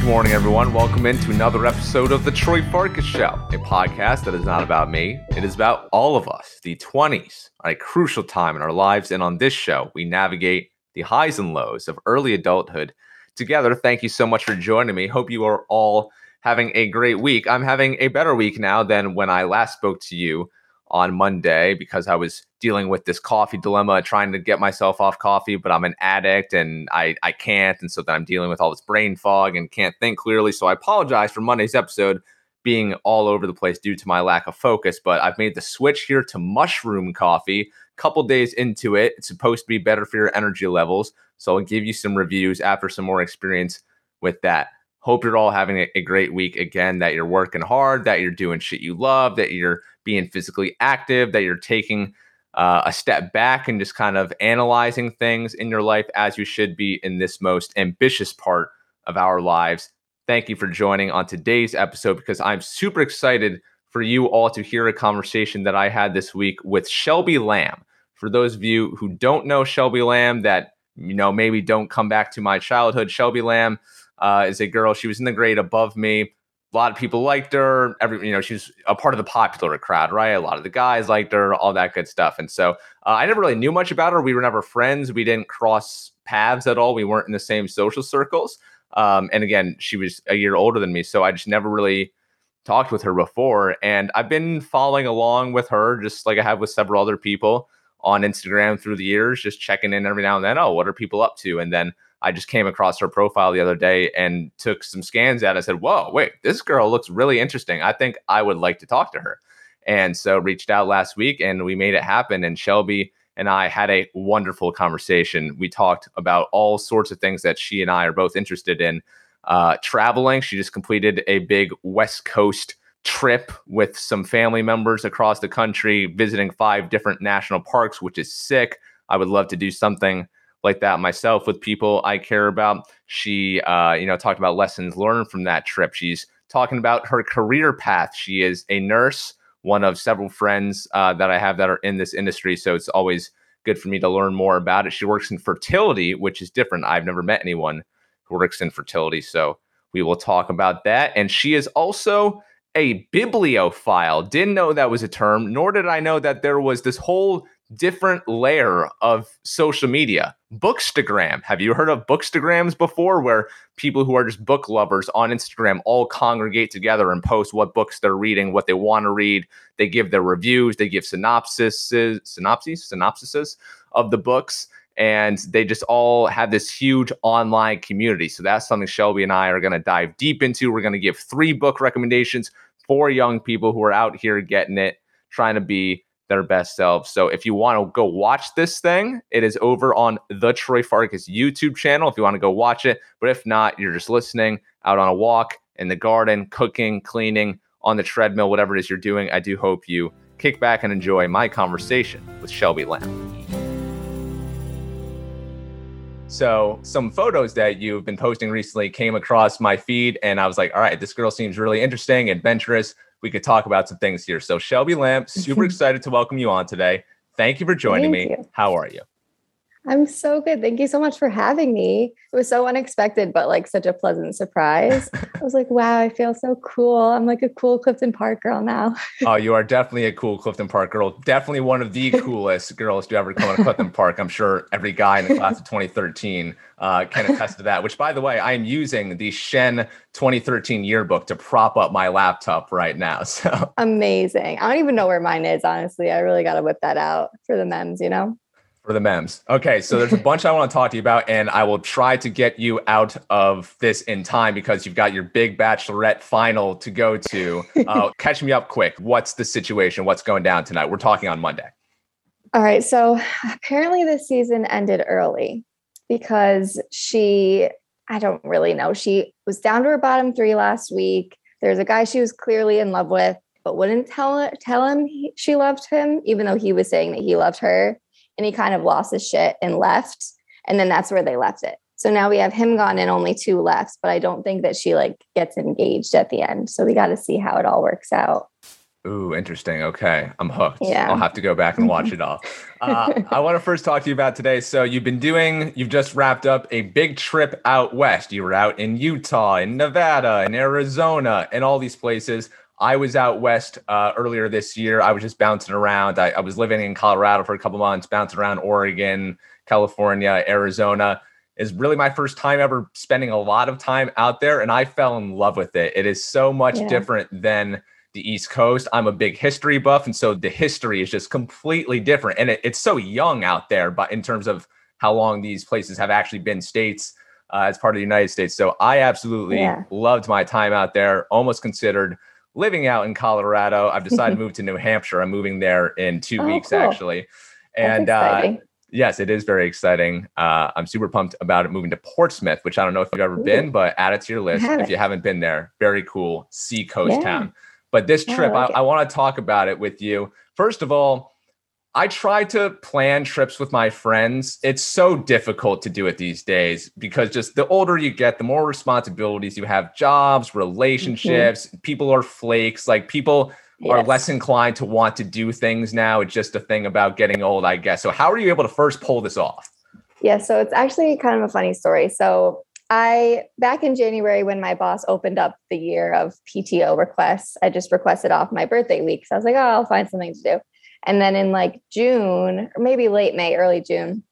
Good morning, everyone. Welcome into another episode of The Troy Farkas Show, a podcast that is not about me. It is about all of us. The 20s a crucial time in our lives, and on this show, we navigate the highs and lows of early adulthood together. Thank you so much for joining me. Hope you are all having a great week. I'm having a better week now than when I last spoke to you on Monday because I was dealing with this coffee dilemma, trying to get myself off coffee, but I'm an addict and I, I can't. And so then I'm dealing with all this brain fog and can't think clearly. So I apologize for Monday's episode being all over the place due to my lack of focus. But I've made the switch here to mushroom coffee. Couple days into it, it's supposed to be better for your energy levels. So I'll give you some reviews after some more experience with that. Hope you're all having a, a great week again, that you're working hard, that you're doing shit you love, that you're being physically active, that you're taking uh, a step back and just kind of analyzing things in your life as you should be in this most ambitious part of our lives. Thank you for joining on today's episode because I'm super excited for you all to hear a conversation that I had this week with Shelby Lamb. For those of you who don't know Shelby Lamb, that you know maybe don't come back to my childhood, Shelby Lamb uh, is a girl. She was in the grade above me a lot of people liked her. Every you know, she's a part of the popular crowd, right? A lot of the guys liked her, all that good stuff. And so uh, I never really knew much about her. We were never friends. We didn't cross paths at all. We weren't in the same social circles. Um, and again, she was a year older than me, so I just never really talked with her before. And I've been following along with her, just like I have with several other people on Instagram through the years, just checking in every now and then. Oh, what are people up to? And then I just came across her profile the other day and took some scans at. It. I said, "Whoa, wait, this girl looks really interesting. I think I would like to talk to her." And so reached out last week and we made it happen. And Shelby and I had a wonderful conversation. We talked about all sorts of things that she and I are both interested in. Uh, traveling, she just completed a big West Coast trip with some family members across the country, visiting five different national parks, which is sick. I would love to do something like that myself with people I care about. She, uh, you know, talked about lessons learned from that trip. She's talking about her career path. She is a nurse, one of several friends uh, that I have that are in this industry. So it's always good for me to learn more about it. She works in fertility, which is different. I've never met anyone who works in fertility. So we will talk about that. And she is also a bibliophile. Didn't know that was a term, nor did I know that there was this whole different layer of social media. Bookstagram. Have you heard of bookstagrams before where people who are just book lovers on Instagram all congregate together and post what books they're reading, what they want to read. They give their reviews, they give synopses, synopses, synopsises of the books and they just all have this huge online community. So that's something Shelby and I are going to dive deep into. We're going to give three book recommendations for young people who are out here getting it, trying to be their best selves. So if you want to go watch this thing, it is over on the Troy Farkas YouTube channel if you want to go watch it. But if not, you're just listening out on a walk in the garden, cooking, cleaning, on the treadmill, whatever it is you're doing. I do hope you kick back and enjoy my conversation with Shelby Lamb. So, some photos that you've been posting recently came across my feed, and I was like, all right, this girl seems really interesting, adventurous we could talk about some things here. So, Shelby Lamb, super excited to welcome you on today. Thank you for joining Thank me. You. How are you? I'm so good. Thank you so much for having me. It was so unexpected, but like such a pleasant surprise. I was like, wow, I feel so cool. I'm like a cool Clifton Park girl now. oh, you are definitely a cool Clifton Park girl. Definitely one of the coolest girls to ever come to Clifton Park. I'm sure every guy in the class of 2013 uh, can attest to that. Which, by the way, I am using the Shen 2013 yearbook to prop up my laptop right now. So amazing. I don't even know where mine is, honestly. I really got to whip that out for the memes, you know? For the memes. Okay, so there's a bunch I want to talk to you about, and I will try to get you out of this in time because you've got your big bachelorette final to go to. Uh, catch me up quick. What's the situation? What's going down tonight? We're talking on Monday. All right. So apparently, this season ended early because she, I don't really know, she was down to her bottom three last week. There's a guy she was clearly in love with, but wouldn't tell tell him he, she loved him, even though he was saying that he loved her and he kind of lost his shit and left. And then that's where they left it. So now we have him gone and only two left, but I don't think that she like gets engaged at the end. So we got to see how it all works out. Ooh, interesting. Okay, I'm hooked. Yeah. I'll have to go back and watch it all. Uh, I want to first talk to you about today. So you've been doing, you've just wrapped up a big trip out west. You were out in Utah, in Nevada, in Arizona, and all these places. I was out west uh, earlier this year. I was just bouncing around. I, I was living in Colorado for a couple months, bouncing around Oregon, California, Arizona. Is really my first time ever spending a lot of time out there, and I fell in love with it. It is so much Yeah. different than the East Coast. I'm a big history buff, and so the history is just completely different. And it, it's so young out there, but in terms of how long these places have actually been states uh, as part of the United States. So I absolutely Yeah. loved my time out there. Almost considered living out in Colorado. I've decided to move to New Hampshire. I'm moving there in two Oh, weeks, cool. actually. And uh, yes, it is very exciting. Uh, I'm super pumped about it moving to Portsmouth, which I don't know if you've ever Ooh. been, but add it to your list if you haven't been there. Very cool sea coast Yeah. town. But this Yeah, I trip, I. I want to talk about it with you. First of all, I try to plan trips with my friends. It's so difficult to do it these days because just the older you get, the more responsibilities you have jobs, mm-hmm. relationships, people are flakes. Like people are less inclined to want to do things now. It's just a thing about getting old, I guess. So, how are you able to first pull this off? Yeah, so it's actually kind of a funny story. So I back in January when my boss opened up the year of PTO requests, I just requested off my birthday week. So I was like, oh, I'll find something to do. And then in like June or maybe late May, early June,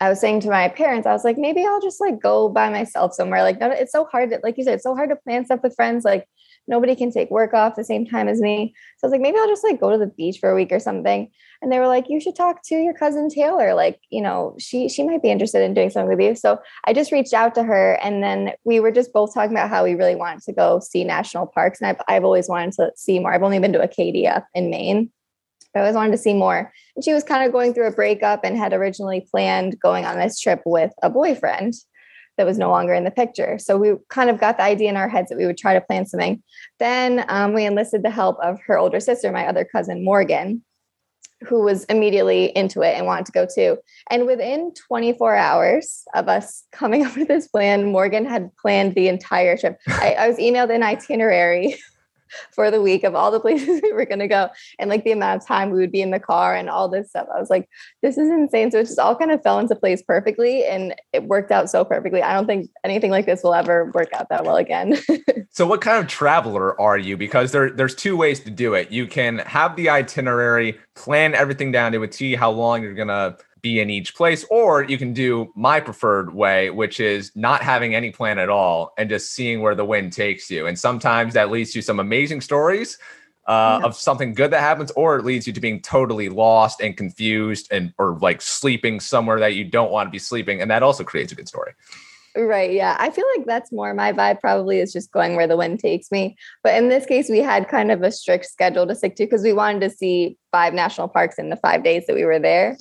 I was saying to my parents, I was like, maybe I'll just like go by myself somewhere. Like, no, it's so hard to, like you said, it's so hard to plan stuff with friends. Like, nobody can take work off the same time as me. So I was like, maybe I'll just like go to the beach for a week or something. And they were like, you should talk to your cousin Taylor. Like, you know, she she might be interested in doing something with you. So I just reached out to her, and then we were just both talking about how we really wanted to go see national parks. And I've I've always wanted to see more. I've only been to Acadia in Maine. I always wanted to see more. And she was kind of going through a breakup and had originally planned going on this trip with a boyfriend that was no longer in the picture. So we kind of got the idea in our heads that we would try to plan something. Then um, we enlisted the help of her older sister, my other cousin, Morgan, who was immediately into it and wanted to go too. And within 24 hours of us coming up with this plan, Morgan had planned the entire trip. I, I was emailed an itinerary for the week of all the places we were going to go and like the amount of time we would be in the car and all this stuff. I was like, this is insane. So it just all kind of fell into place perfectly and it worked out so perfectly. I don't think anything like this will ever work out that well again. So, what kind of traveler are you? Because there, there's two ways to do it. You can have the itinerary, plan everything down to a T, how long you're gonna be in each place, or you can do my preferred way, which is not having any plan at all and just seeing where the wind takes you. And sometimes that leads to some amazing stories. Uh, Yeah. Of something good that happens, or it leads you to being totally lost and confused, and or like sleeping somewhere that you don't want to be sleeping, and that also creates a good story. Right. Yeah. I feel like that's more my vibe, probably is just going where the wind takes me. But in this case, we had kind of a strict schedule to stick to because we wanted to see five national parks in the five days that we were there.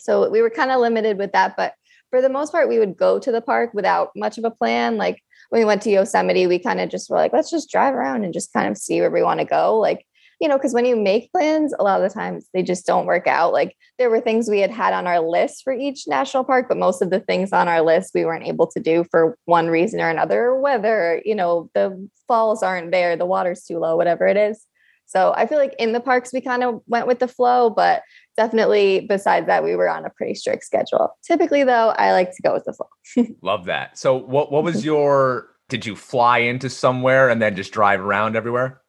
So we were kind of limited with that. But for the most part, we would go to the park without much of a plan. Like when we went to Yosemite, we kind of just were like, let's just drive around and just kind of see where we want to go. Like, you know, because when you make plans, a lot of the times they just don't work out. Like there were things we had had on our list for each national park, but most of the things on our list we weren't able to do for one reason or another, whether, you know, the falls aren't there, the water's too low, whatever it is. So I feel like in the parks, we kind of went with the flow, but definitely besides that, we were on a pretty strict schedule. Typically, though, I like to go with the flow. Love that. So what what was your did you fly into somewhere and then just drive around everywhere?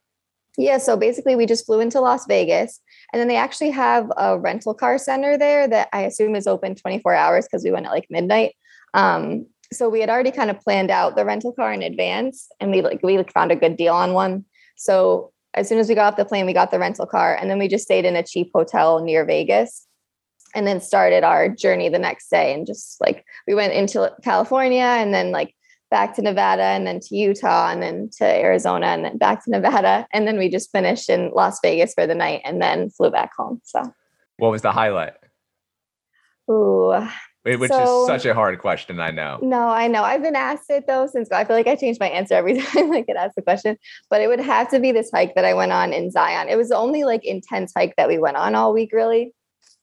Yeah, so basically, we just flew into Las Vegas, and then they actually have a rental car center there that I assume is open 24 hours because we went at like midnight. Um, so we had already kind of planned out the rental car in advance, and we like we like found a good deal on one. So as soon as we got off the plane, we got the rental car, and then we just stayed in a cheap hotel near Vegas, and then started our journey the next day. And just like we went into California, and then like back to Nevada and then to Utah and then to Arizona and then back to Nevada. And then we just finished in Las Vegas for the night and then flew back home. So, What was the highlight? ooh, Which So- is such a hard question, I know. no, I know. I've been asked it though since I feel like I change my answer every time I get asked the question, but it would have to be this hike that I went on in Zion. It was the only like intense hike that we went on all week, really.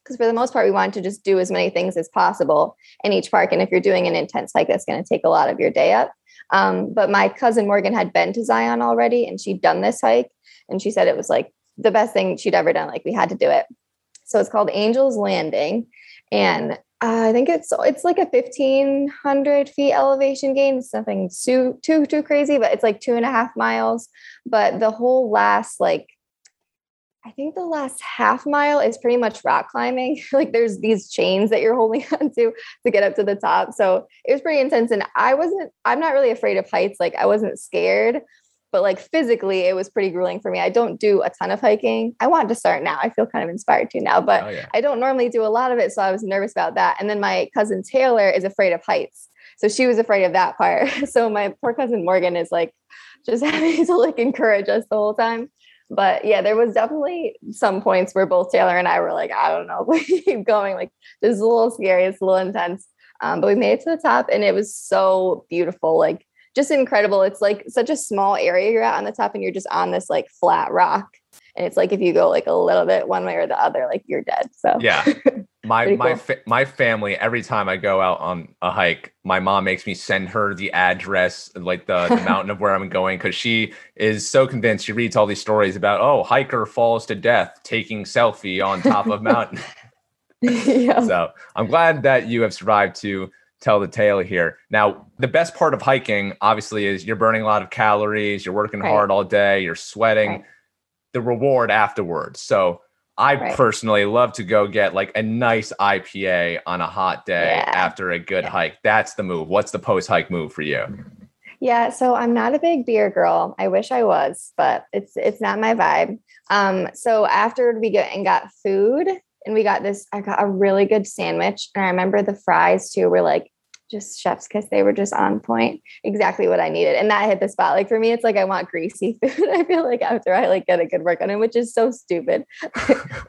Because for the most part, we wanted to just do as many things as possible in each park. And if you're doing an intense hike, that's going to take a lot of your day up. Um, but my cousin Morgan had been to Zion already and she'd done this hike. And she said it was like the best thing she'd ever done. Like we had to do it. So it's called Angel's Landing. And uh, I think it's it's like a fifteen hundred feet elevation gain. It's nothing too too too crazy, but it's like two and a half miles. But the whole last like I think the last half mile is pretty much rock climbing. like there's these chains that you're holding onto to get up to the top. So it was pretty intense. And I wasn't, I'm not really afraid of heights. Like I wasn't scared, but like physically it was pretty grueling for me. I don't do a ton of hiking. I want to start now. I feel kind of inspired to now, but oh, yeah. I don't normally do a lot of it. So I was nervous about that. And then my cousin Taylor is afraid of heights. So she was afraid of that part. So my poor cousin Morgan is like just having to like encourage us the whole time but yeah, there was definitely some points where both Taylor and I were like, I don't know, we keep going. Like this is a little scary, it's a little intense. Um, but we made it to the top and it was so beautiful, like just incredible. It's like such a small area you're at on the top, and you're just on this like flat rock. And it's like if you go like a little bit one way or the other, like you're dead. So yeah, my my cool. fa- my family every time I go out on a hike, my mom makes me send her the address, like the, the mountain of where I'm going, because she is so convinced. She reads all these stories about oh, hiker falls to death taking selfie on top of mountain. yeah. So I'm glad that you have survived to tell the tale here. Now, the best part of hiking, obviously, is you're burning a lot of calories, you're working right. hard all day, you're sweating. Right. The reward afterwards. So I right. personally love to go get like a nice IPA on a hot day yeah. after a good yeah. hike. That's the move. What's the post hike move for you? Yeah, so I'm not a big beer girl. I wish I was, but it's it's not my vibe. Um, so after we get and got food, and we got this. I got a really good sandwich, and I remember the fries too were like just chef's kiss. They were just on point, exactly what I needed. And that hit the spot. Like for me, it's like I want greasy food. I feel like after I like get a good workout in, which is so stupid,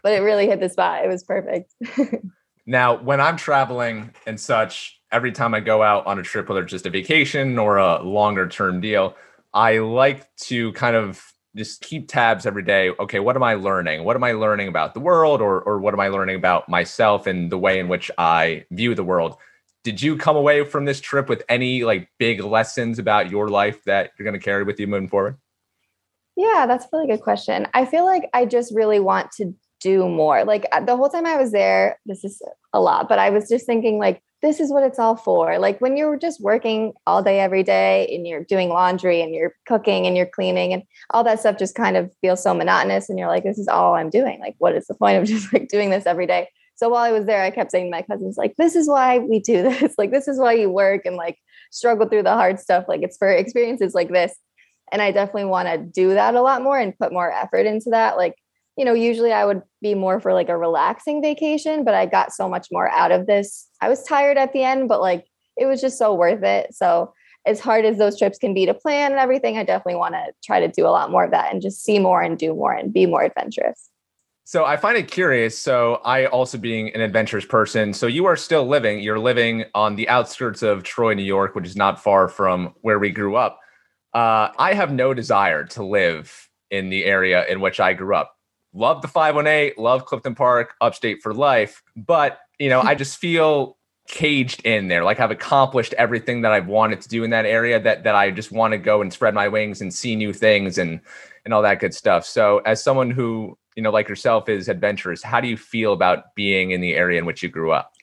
but it really hit the spot. It was perfect. now, when I'm traveling and such, every time I go out on a trip, whether it's just a vacation or a longer term deal, I like to kind of just keep tabs every day. Okay, what am I learning? What am I learning about the world or or what am I learning about myself and the way in which I view the world? did you come away from this trip with any like big lessons about your life that you're going to carry with you moving forward? Yeah, that's a really good question. I feel like I just really want to do more. Like uh, the whole time I was there, this is a lot, but I was just thinking like this is what it's all for. Like when you're just working all day every day and you're doing laundry and you're cooking and you're cleaning and all that stuff just kind of feels so monotonous and you're like this is all I'm doing. Like what is the point of just like doing this every day? So while I was there, I kept saying to my cousins, like, this is why we do this. like, this is why you work and like struggle through the hard stuff. Like, it's for experiences like this. And I definitely want to do that a lot more and put more effort into that. Like, you know, usually I would be more for like a relaxing vacation, but I got so much more out of this. I was tired at the end, but like it was just so worth it. So, as hard as those trips can be to plan and everything, I definitely want to try to do a lot more of that and just see more and do more and be more adventurous. So I find it curious. So I also being an adventurous person. So you are still living, you're living on the outskirts of Troy, New York, which is not far from where we grew up. Uh, I have no desire to live in the area in which I grew up. Love the 518, love Clifton Park, upstate for life. But, you know, I just feel caged in there. Like I've accomplished everything that I've wanted to do in that area that that I just want to go and spread my wings and see new things and and all that good stuff. So as someone who you know, like yourself is adventurous. How do you feel about being in the area in which you grew up?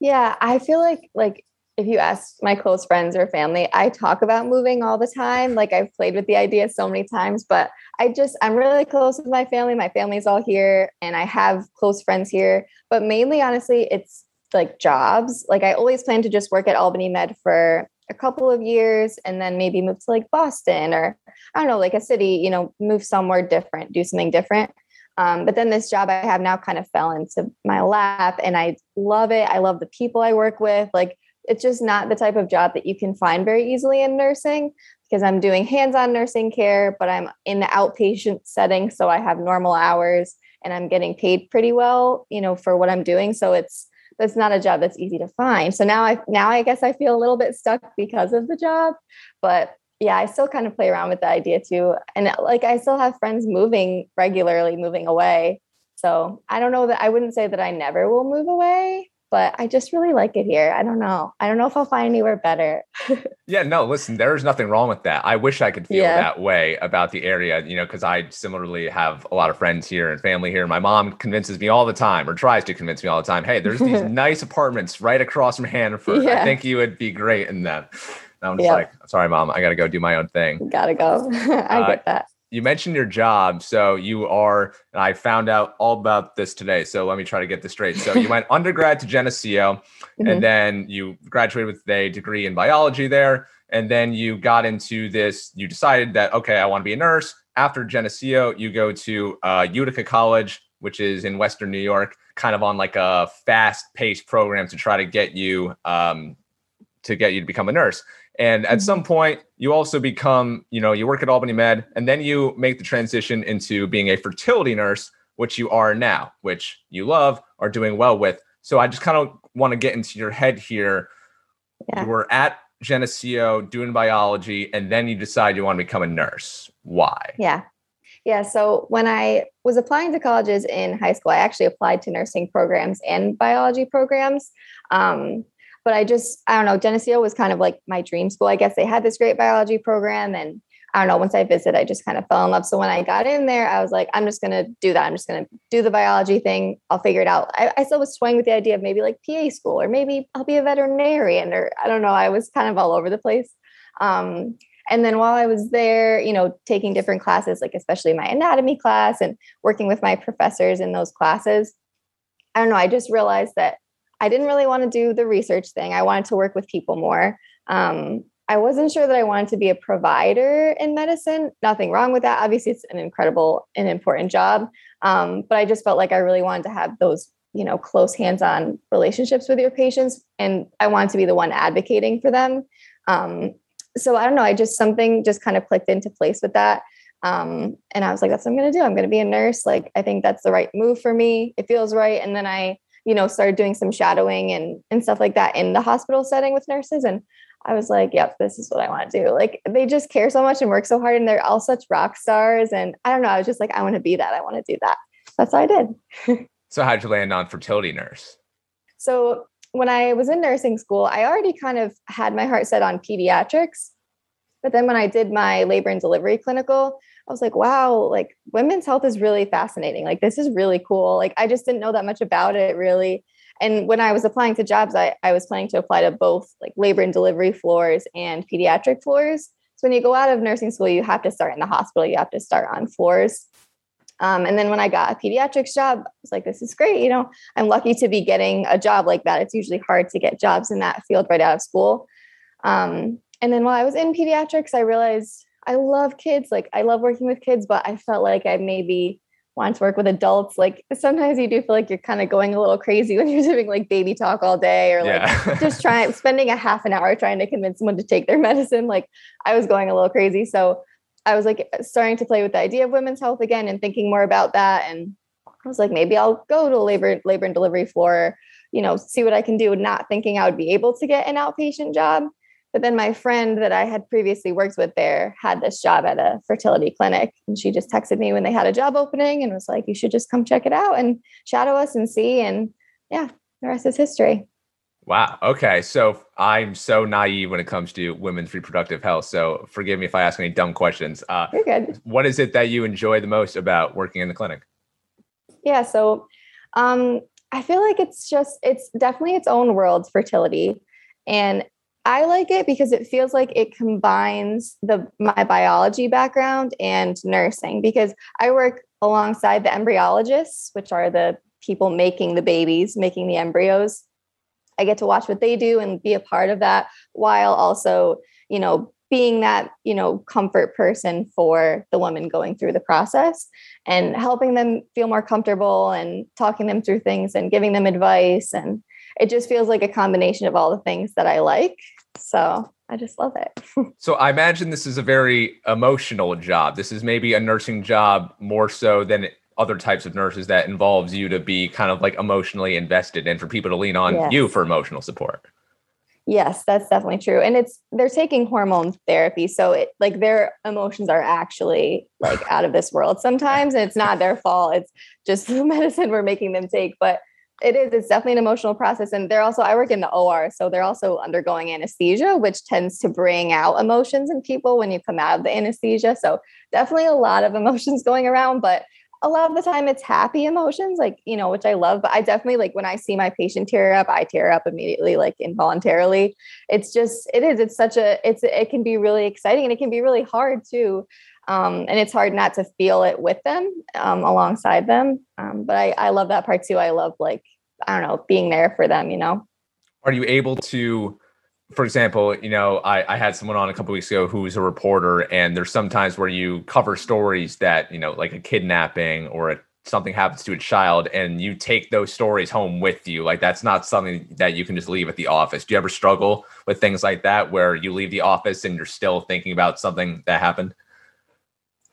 Yeah, I feel like like if you ask my close friends or family, I talk about moving all the time. Like I've played with the idea so many times, but I just I'm really close with my family. My family's all here and I have close friends here, but mainly honestly, it's like jobs. Like I always plan to just work at Albany Med for a couple of years and then maybe move to like Boston or I don't know, like a city, you know, move somewhere different, do something different. Um, but then this job I have now kind of fell into my lap and I love it. I love the people I work with. Like it's just not the type of job that you can find very easily in nursing because I'm doing hands on nursing care, but I'm in the outpatient setting. So I have normal hours and I'm getting paid pretty well, you know, for what I'm doing. So it's, that's not a job that's easy to find. So now I now I guess I feel a little bit stuck because of the job, but yeah, I still kind of play around with the idea too. And like I still have friends moving regularly, moving away. So I don't know that I wouldn't say that I never will move away, but I just really like it here. I don't know. I don't know if I'll find anywhere better. yeah, no, listen, there's nothing wrong with that. I wish I could feel yeah. that way about the area, you know, because I similarly have a lot of friends here and family here. My mom convinces me all the time, or tries to convince me all the time, hey, there's these nice apartments right across from Hannaford. Yeah. I think you would be great in them. And I'm just like, sorry, mom, I got to go do my own thing. Gotta go. I uh, get that you mentioned your job. So you are, and I found out all about this today. So let me try to get this straight. So you went undergrad to Geneseo, mm-hmm. and then you graduated with a degree in biology there. And then you got into this, you decided that, okay, I want to be a nurse. After Geneseo, you go to uh, Utica College, which is in Western New York, kind of on like a fast paced program to try to get you um, to get you to become a nurse. And at some mm-hmm. point, you also become, you know, you work at Albany Med, and then you make the transition into being a fertility nurse, which you are now, which you love, are doing well with. So I just kind of want to get into your head here. Yeah. You were at Geneseo doing biology, and then you decide you want to become a nurse. Why? Yeah. Yeah. So when I was applying to colleges in high school, I actually applied to nursing programs and biology programs. Um, but I just, I don't know, Geneseo was kind of like my dream school. I guess they had this great biology program. And I don't know, once I visited, I just kind of fell in love. So when I got in there, I was like, I'm just going to do that. I'm just going to do the biology thing. I'll figure it out. I, I still was toying with the idea of maybe like PA school or maybe I'll be a veterinarian or I don't know. I was kind of all over the place. Um, and then while I was there, you know, taking different classes, like especially my anatomy class and working with my professors in those classes, I don't know, I just realized that I didn't really want to do the research thing. I wanted to work with people more. Um, I wasn't sure that I wanted to be a provider in medicine. Nothing wrong with that. Obviously, it's an incredible and important job. Um, but I just felt like I really wanted to have those, you know, close hands-on relationships with your patients, and I wanted to be the one advocating for them. Um, so I don't know. I just something just kind of clicked into place with that. Um, and I was like, that's what I'm going to do. I'm going to be a nurse. Like, I think that's the right move for me. It feels right. And then I you know, started doing some shadowing and and stuff like that in the hospital setting with nurses. And I was like, yep, this is what I want to do. Like they just care so much and work so hard and they're all such rock stars. And I don't know, I was just like, I want to be that. I want to do that. That's what I did. so how'd you land on fertility nurse? So when I was in nursing school, I already kind of had my heart set on pediatrics. But then when I did my labor and delivery clinical, I was like, wow, like women's health is really fascinating. Like, this is really cool. Like, I just didn't know that much about it really. And when I was applying to jobs, I, I was planning to apply to both like labor and delivery floors and pediatric floors. So when you go out of nursing school, you have to start in the hospital, you have to start on floors. Um, and then when I got a pediatrics job, I was like, this is great. You know, I'm lucky to be getting a job like that. It's usually hard to get jobs in that field right out of school. Um, and then while I was in pediatrics, I realized I love kids. Like I love working with kids, but I felt like I maybe want to work with adults. Like sometimes you do feel like you're kind of going a little crazy when you're doing like baby talk all day or like yeah. just trying spending a half an hour trying to convince someone to take their medicine. Like I was going a little crazy. So I was like starting to play with the idea of women's health again and thinking more about that. And I was like, maybe I'll go to a labor labor and delivery floor, you know, see what I can do, not thinking I would be able to get an outpatient job. But then my friend that I had previously worked with there had this job at a fertility clinic. And she just texted me when they had a job opening and was like, you should just come check it out and shadow us and see. And yeah, the rest is history. Wow. Okay. So I'm so naive when it comes to women's reproductive health. So forgive me if I ask any dumb questions. Uh, You're good. What is it that you enjoy the most about working in the clinic? Yeah. So um, I feel like it's just, it's definitely its own world, fertility. And I like it because it feels like it combines the my biology background and nursing because I work alongside the embryologists, which are the people making the babies, making the embryos. I get to watch what they do and be a part of that while also, you know, being that, you know, comfort person for the woman going through the process and helping them feel more comfortable and talking them through things and giving them advice and it just feels like a combination of all the things that I like. So I just love it. so I imagine this is a very emotional job. This is maybe a nursing job more so than other types of nurses that involves you to be kind of like emotionally invested and for people to lean on yes. you for emotional support. Yes, that's definitely true. And it's they're taking hormone therapy. So it like their emotions are actually like out of this world sometimes. And it's not their fault. It's just the medicine we're making them take. But it is. It's definitely an emotional process. And they're also, I work in the OR, so they're also undergoing anesthesia, which tends to bring out emotions in people when you come out of the anesthesia. So definitely a lot of emotions going around, but a lot of the time it's happy emotions, like, you know, which I love. But I definitely like when I see my patient tear up, I tear up immediately, like involuntarily. It's just, it is, it's such a, it's, it can be really exciting and it can be really hard too. Um, and it's hard not to feel it with them um, alongside them. Um, but I, I love that part too. I love like, I don't know, being there for them, you know? Are you able to, for example, you know, I, I had someone on a couple weeks ago who was a reporter, and there's sometimes where you cover stories that, you know, like a kidnapping or a, something happens to a child, and you take those stories home with you. Like that's not something that you can just leave at the office. Do you ever struggle with things like that where you leave the office and you're still thinking about something that happened?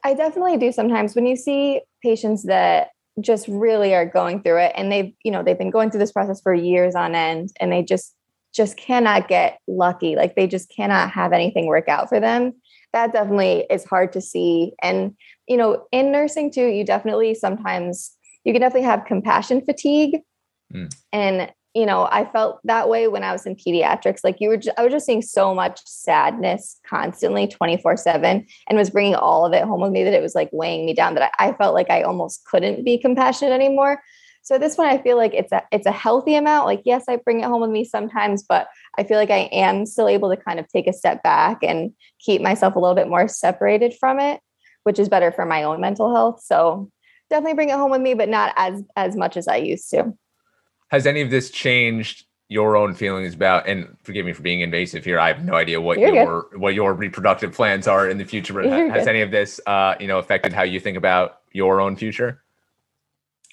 I definitely do sometimes when you see patients that just really are going through it and they've, you know, they've been going through this process for years on end and they just just cannot get lucky. Like they just cannot have anything work out for them. That definitely is hard to see. And, you know, in nursing too, you definitely sometimes you can definitely have compassion fatigue. Mm. And, you know, I felt that way when I was in pediatrics. Like you were, just, I was just seeing so much sadness constantly 24 seven and was bringing all of it home with me that it was like weighing me down that I, I felt like I almost couldn't be compassionate anymore. So this one, I feel like it's a it's a healthy amount. Like, yes, I bring it home with me sometimes, but I feel like I am still able to kind of take a step back and keep myself a little bit more separated from it, which is better for my own mental health. So definitely bring it home with me, but not as as much as I used to. Has any of this changed your own feelings about and forgive me for being invasive here i have no idea what You're your good. what your reproductive plans are in the future but You're has good. any of this uh you know affected how you think about your own future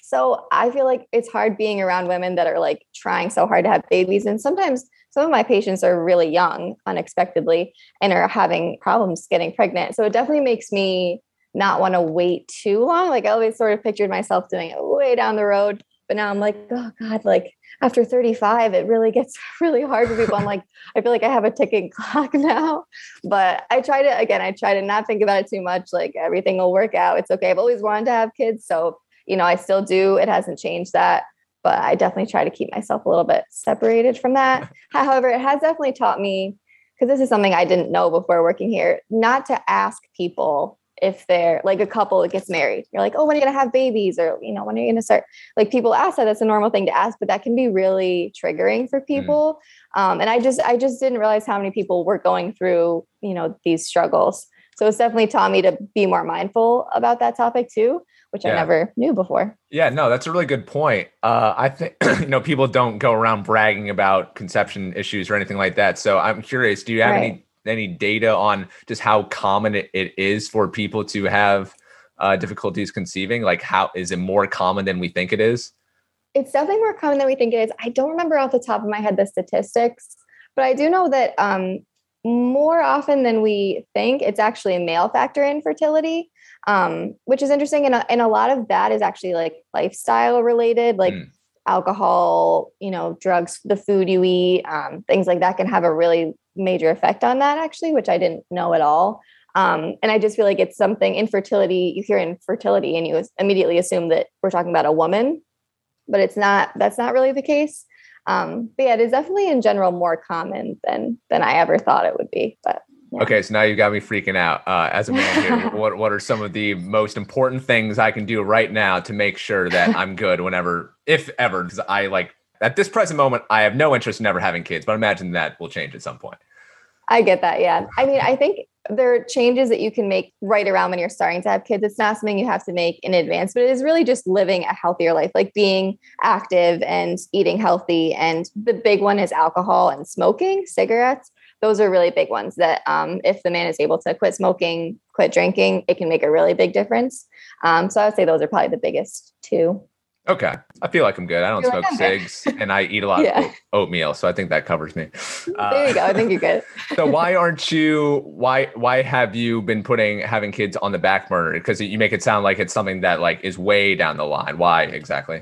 so I feel like it's hard being around women that are like trying so hard to have babies. And sometimes some of my patients are really young unexpectedly and are having problems getting pregnant. So it definitely makes me not want to wait too long. Like I always sort of pictured myself doing it way down the road. But now I'm like, oh God, like after 35, it really gets really hard for people. I'm like, I feel like I have a ticking clock now. But I try to, again, I try to not think about it too much. Like everything will work out. It's okay. I've always wanted to have kids. So you know, I still do. It hasn't changed that, but I definitely try to keep myself a little bit separated from that. However, it has definitely taught me because this is something I didn't know before working here, not to ask people if they're like a couple that gets married. You're like, oh, when are you gonna have babies? Or, you know, when are you gonna start? Like people ask that, that's a normal thing to ask, but that can be really triggering for mm. people. Mm. Um, and I just I just didn't realize how many people were going through, you know, these struggles. So it's definitely taught me to be more mindful about that topic too which yeah. I never knew before. Yeah, no, that's a really good point. Uh, I think you know people don't go around bragging about conception issues or anything like that. So I'm curious, do you have right. any any data on just how common it, it is for people to have uh, difficulties conceiving? Like, how is it more common than we think it is? It's definitely more common than we think it is. I don't remember off the top of my head the statistics, but I do know that um, more often than we think, it's actually a male factor in fertility um, which is interesting. And a, and a lot of that is actually like lifestyle related, like mm. alcohol, you know, drugs, the food you eat, um, things like that can have a really major effect on that, actually, which I didn't know at all. Um, and I just feel like it's something infertility, you hear infertility and you immediately assume that we're talking about a woman, but it's not, that's not really the case. Um, but yeah, it is definitely in general more common than than I ever thought it would be. But yeah. Okay, so now you got me freaking out. Uh, as a man here, what what are some of the most important things I can do right now to make sure that I'm good whenever, if ever, because I like at this present moment, I have no interest in ever having kids, but I imagine that will change at some point. I get that. Yeah. I mean, I think there are changes that you can make right around when you're starting to have kids. It's not something you have to make in advance, but it is really just living a healthier life, like being active and eating healthy. And the big one is alcohol and smoking, cigarettes those are really big ones that um, if the man is able to quit smoking, quit drinking, it can make a really big difference. Um, so I would say those are probably the biggest two. Okay. I feel like I'm good. I don't smoke like cigs and I eat a lot yeah. of oatmeal. So I think that covers me. Uh, there you go. I think you're good. so why aren't you, why, why have you been putting having kids on the back burner? Because you make it sound like it's something that like is way down the line. Why exactly?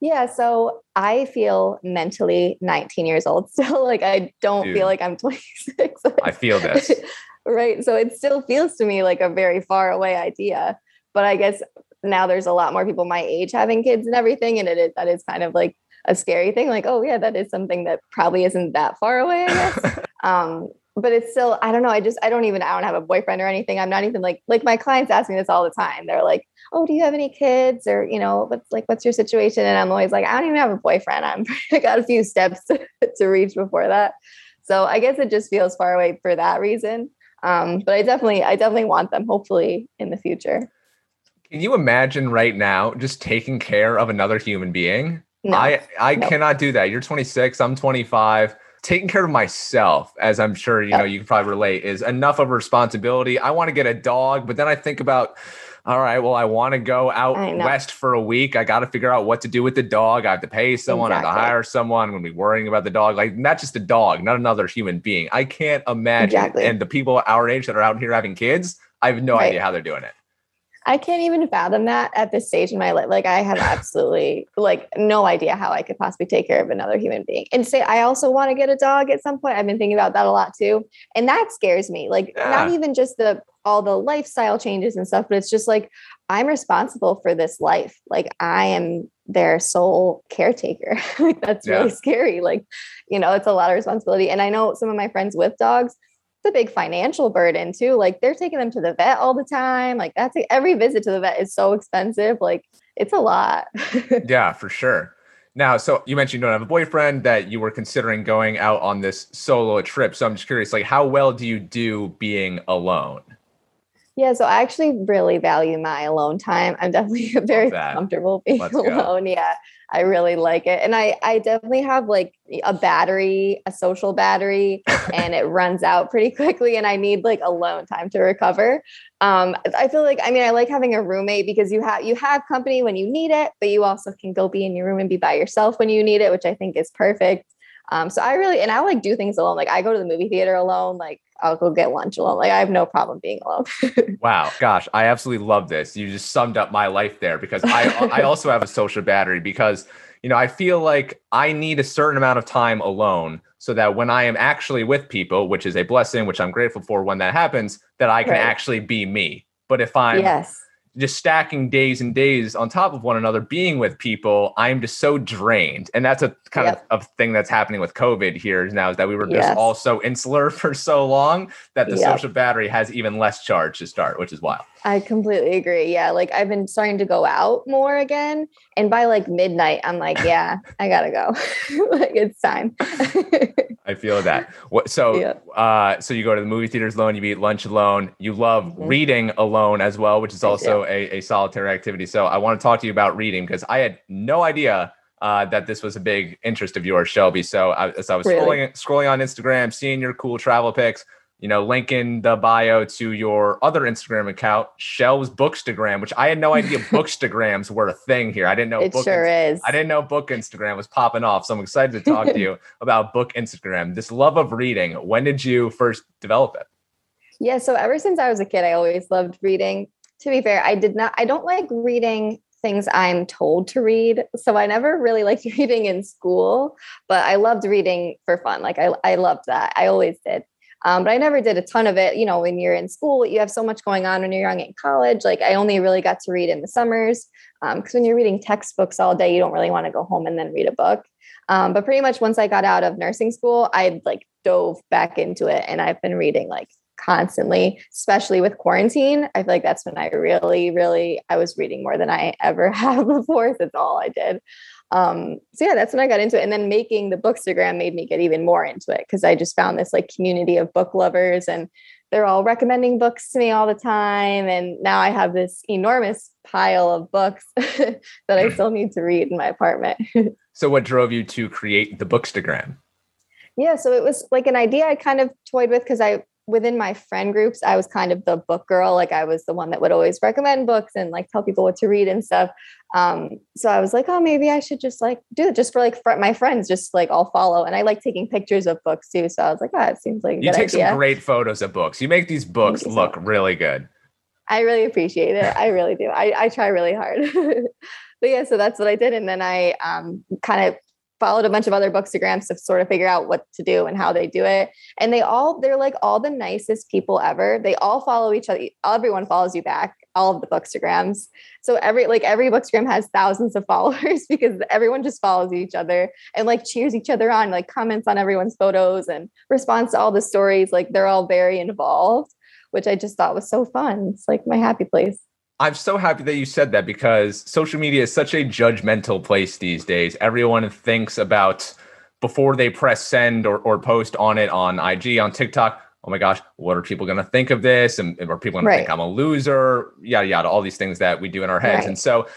Yeah, so I feel mentally 19 years old still. Like I don't Dude, feel like I'm 26. I feel this. right. So it still feels to me like a very far away idea. But I guess now there's a lot more people my age having kids and everything. And it is, that is kind of like a scary thing. Like, oh yeah, that is something that probably isn't that far away, I guess. um, but it's still, I don't know. I just, I don't even, I don't have a boyfriend or anything. I'm not even like, like my clients ask me this all the time. They're like, oh, do you have any kids? Or, you know, what's like, what's your situation? And I'm always like, I don't even have a boyfriend. I'm, I got a few steps to, to reach before that. So I guess it just feels far away for that reason. Um, but I definitely, I definitely want them hopefully in the future. Can you imagine right now just taking care of another human being? No, I I no. cannot do that. You're 26, I'm 25. Taking care of myself, as I'm sure you know you can probably relate, is enough of a responsibility. I want to get a dog, but then I think about all right, well, I want to go out west for a week. I got to figure out what to do with the dog. I have to pay someone, exactly. I have to hire someone. I'm going to be worrying about the dog. Like, not just a dog, not another human being. I can't imagine. Exactly. And the people our age that are out here having kids, I have no right. idea how they're doing it. I can't even fathom that at this stage in my life. Like I have absolutely like no idea how I could possibly take care of another human being. And say I also want to get a dog at some point. I've been thinking about that a lot too. And that scares me. Like yeah. not even just the all the lifestyle changes and stuff, but it's just like I'm responsible for this life. Like I am their sole caretaker. like that's yeah. really scary. Like, you know, it's a lot of responsibility. And I know some of my friends with dogs, a big financial burden too. Like they're taking them to the vet all the time. Like that's every visit to the vet is so expensive. Like it's a lot. yeah, for sure. Now, so you mentioned you don't have a boyfriend that you were considering going out on this solo trip. So I'm just curious, like how well do you do being alone? Yeah, so I actually really value my alone time. I'm definitely very comfortable being Let's alone. Go. Yeah, I really like it. And I I definitely have like a battery, a social battery, and it runs out pretty quickly and I need like alone time to recover. Um I feel like I mean I like having a roommate because you have you have company when you need it, but you also can go be in your room and be by yourself when you need it, which I think is perfect. Um, so I really and I like do things alone. Like I go to the movie theater alone. Like I'll go get lunch alone. Like I have no problem being alone. wow, gosh, I absolutely love this. You just summed up my life there because I I also have a social battery because you know I feel like I need a certain amount of time alone so that when I am actually with people, which is a blessing, which I'm grateful for when that happens, that I can right. actually be me. But if I'm yes just stacking days and days on top of one another, being with people, I'm just so drained. And that's a kind yep. of, of thing that's happening with COVID here now is that we were just all so insular for so long that the yep. social battery has even less charge to start, which is wild. I completely agree. Yeah. Like I've been starting to go out more again. And by like midnight, I'm like, yeah, I gotta go. like it's time. I feel that. What so yeah. uh so you go to the movie theaters alone, you eat lunch alone, you love mm-hmm. reading alone as well, which is also a, a solitary activity. So I want to talk to you about reading because I had no idea uh, that this was a big interest of yours, Shelby. So I, as I was really? scrolling scrolling on Instagram, seeing your cool travel pics, you know, linking the bio to your other Instagram account, Shelves Bookstagram, which I had no idea bookstagrams were a thing here. I didn't know it book sure is. I didn't know book Instagram was popping off. So I'm excited to talk to you about book Instagram. This love of reading. When did you first develop it? Yeah, so ever since I was a kid, I always loved reading. To be fair, I did not I don't like reading things I'm told to read. So I never really liked reading in school, but I loved reading for fun. Like I I loved that. I always did. Um, but I never did a ton of it. You know, when you're in school, you have so much going on when you're young in college. Like I only really got to read in the summers because um, when you're reading textbooks all day, you don't really want to go home and then read a book. Um, but pretty much once I got out of nursing school, I like dove back into it, and I've been reading like constantly, especially with quarantine. I feel like that's when I really, really I was reading more than I ever have before. That's all I did. Um, so yeah, that's when I got into it. And then making the bookstagram made me get even more into it because I just found this like community of book lovers and they're all recommending books to me all the time. And now I have this enormous pile of books that I still need to read in my apartment. so what drove you to create the bookstagram? Yeah, so it was like an idea I kind of toyed with because I within my friend groups, I was kind of the book girl. Like I was the one that would always recommend books and like tell people what to read and stuff. Um, so I was like, oh, maybe I should just like do it just for like for my friends, just like all follow. And I like taking pictures of books too. So I was like, oh, it seems like you take idea. some great photos of books. You make these books look so really good. I really appreciate it. I really do. I, I try really hard. but yeah, so that's what I did. And then I um, kind of followed a bunch of other bookstagrams to sort of figure out what to do and how they do it. And they all, they're like all the nicest people ever. They all follow each other. Everyone follows you back. all of the bookstagrams. So every like every bookstagram has thousands of followers because everyone just follows each other and like cheers each other on, like comments on everyone's photos and responds to all the stories. Like they're all very involved, which I just thought was so fun. It's like my happy place. I'm so happy that you said that because social media is such a judgmental place these days. Everyone thinks about before they press send or, or post on it on IG, on TikTok. Oh my gosh, what are people going to think of this? And are people going right. to think I'm a loser? Yada, yada, all these things that we do in our heads. Right. And so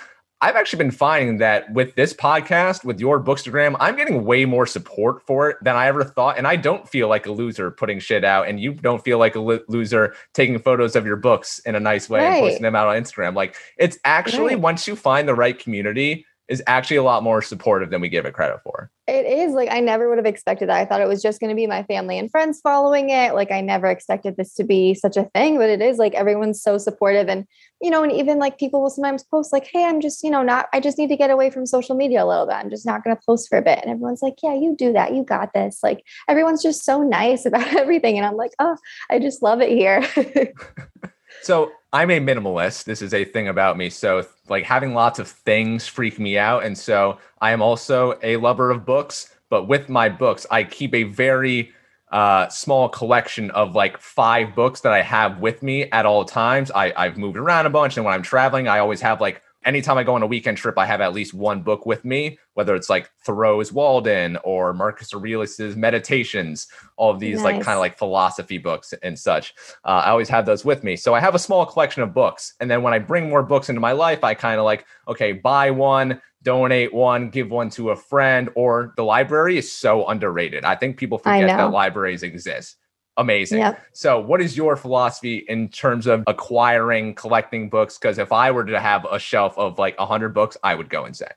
I've actually been finding that with this podcast, with your Bookstagram, I'm getting way more support for it than I ever thought. And I don't feel like a loser putting shit out, and you don't feel like a lo- loser taking photos of your books in a nice way right. and posting them out on Instagram. Like it's actually right. once you find the right community, is actually a lot more supportive than we give it credit for. It is like I never would have expected that. I thought it was just going to be my family and friends following it. Like I never expected this to be such a thing, but it is like everyone's so supportive and you know, and even like people will sometimes post like, "Hey, I'm just, you know, not I just need to get away from social media a little bit. I'm just not going to post for a bit." And everyone's like, "Yeah, you do that. You got this." Like everyone's just so nice about everything and I'm like, "Oh, I just love it here." so, I'm a minimalist. This is a thing about me. So, like having lots of things freak me out. And so, I am also a lover of books. But with my books, I keep a very uh, small collection of like five books that I have with me at all times. I, I've moved around a bunch. And when I'm traveling, I always have like anytime I go on a weekend trip, I have at least one book with me, whether it's like Thoreau's Walden or Marcus Aurelius's Meditations, all of these nice. like kind of like philosophy books and such. Uh, I always have those with me. So I have a small collection of books. And then when I bring more books into my life, I kind of like, okay, buy one, donate one, give one to a friend, or the library is so underrated. I think people forget that libraries exist amazing. Yep. So, what is your philosophy in terms of acquiring, collecting books? Because if I were to have a shelf of like 100 books, I would go insane.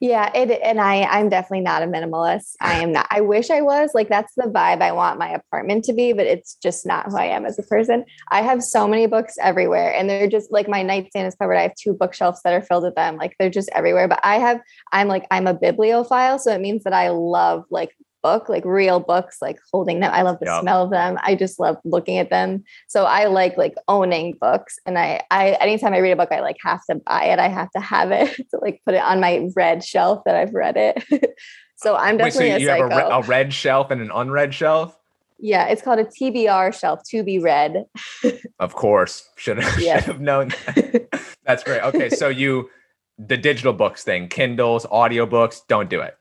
Yeah, it, and I I'm definitely not a minimalist. I am not. I wish I was. Like that's the vibe I want my apartment to be, but it's just not who I am as a person. I have so many books everywhere and they're just like my nightstand is covered. I have two bookshelves that are filled with them. Like they're just everywhere, but I have I'm like I'm a bibliophile, so it means that I love like book, like real books, like holding them. I love the yep. smell of them. I just love looking at them. So I like like owning books. And I, I anytime I read a book, I like have to buy it. I have to have it to like put it on my red shelf that I've read it. so I'm definitely Wait, so you a have a, re- a red shelf and an unread shelf. Yeah, it's called a TBR shelf, to be read. of course, should have, yeah. should have known. That. That's great. Okay, so you the digital books thing, Kindles, audiobooks, don't do it.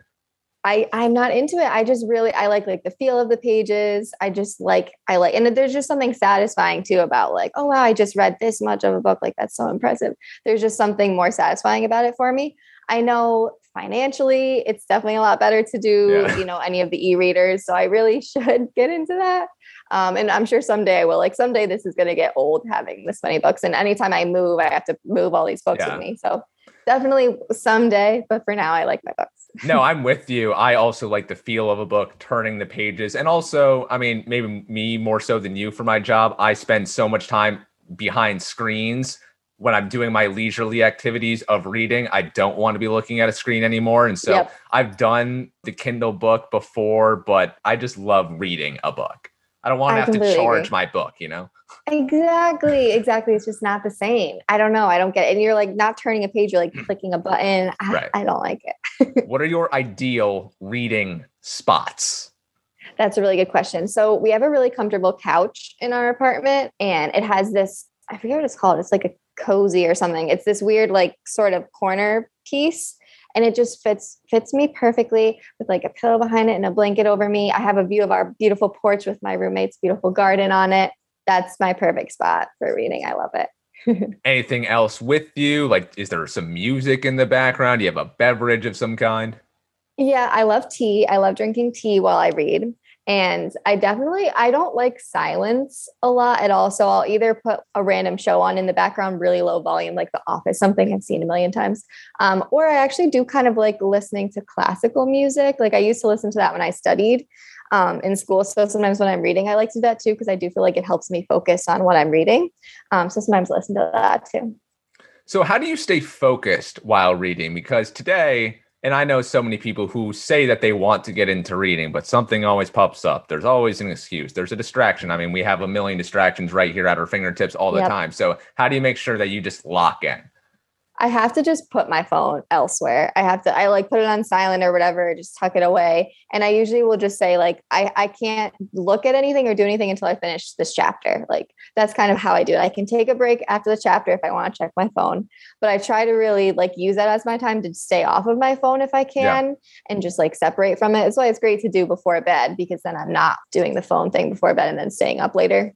I I'm not into it. I just really I like like the feel of the pages. I just like I like and there's just something satisfying too about like oh wow I just read this much of a book like that's so impressive. There's just something more satisfying about it for me. I know financially it's definitely a lot better to do yeah. you know any of the e-readers so I really should get into that. Um, and I'm sure someday I will. Like someday this is going to get old having this many books, and anytime I move, I have to move all these books yeah. with me. So definitely someday, but for now, I like my books no, I'm with you. I also like the feel of a book, turning the pages. And also, I mean, maybe me more so than you for my job. I spend so much time behind screens when I'm doing my leisurely activities of reading. I don't want to be looking at a screen anymore. And so yep. I've done the Kindle book before, but I just love reading a book. I don't want to have to charge agree. my book, you know? Exactly. Exactly. It's just not the same. I don't know. I don't get it. And you're like not turning a page, you're like mm. clicking a button. I, right. I don't like it. What are your ideal reading spots? That's a really good question. So we have a really comfortable couch in our apartment and it has this, I forget what it's called. It's like a cozy or something. It's this weird, like sort of corner piece and it just fits fits me perfectly with like a pillow behind it and a blanket over me. I have a view of our beautiful porch with my roommate's beautiful garden on it. That's my perfect spot for reading. I love it. Anything else with you? Like, is there some music in the background? Do you have a beverage of some kind? Yeah, I love tea. I love drinking tea while I read. And I definitely I don't like silence a lot at all. So I'll either put a random show on in the background, really low volume, like The Office, something I've seen a million times. Um, or I actually do kind of like listening to classical music. Like I used to listen to that when I studied um, in school. So sometimes when I'm reading, I like to do that too because I do feel like it helps me focus on what I'm reading. Um, so sometimes listen to that too. So how do you stay focused while reading? Because today and I know so many people who say that they want to get into reading, but something always pops up. There's always an excuse. There's a distraction. I mean, we have a million distractions right here at our fingertips all the yep. time. So, how do you make sure that you just lock in? I have to just put my phone elsewhere. I have to, I like put it on silent or whatever, just tuck it away. And I usually will just say, like, I, I can't look at anything or do anything until I finish this chapter. Like, that's kind of how I do it. I can take a break after the chapter if I want to check my phone, but I try to really like use that as my time to stay off of my phone if I can yeah. and just like separate from it. That's why it's great to do before bed because then I'm not doing the phone thing before bed and then staying up later.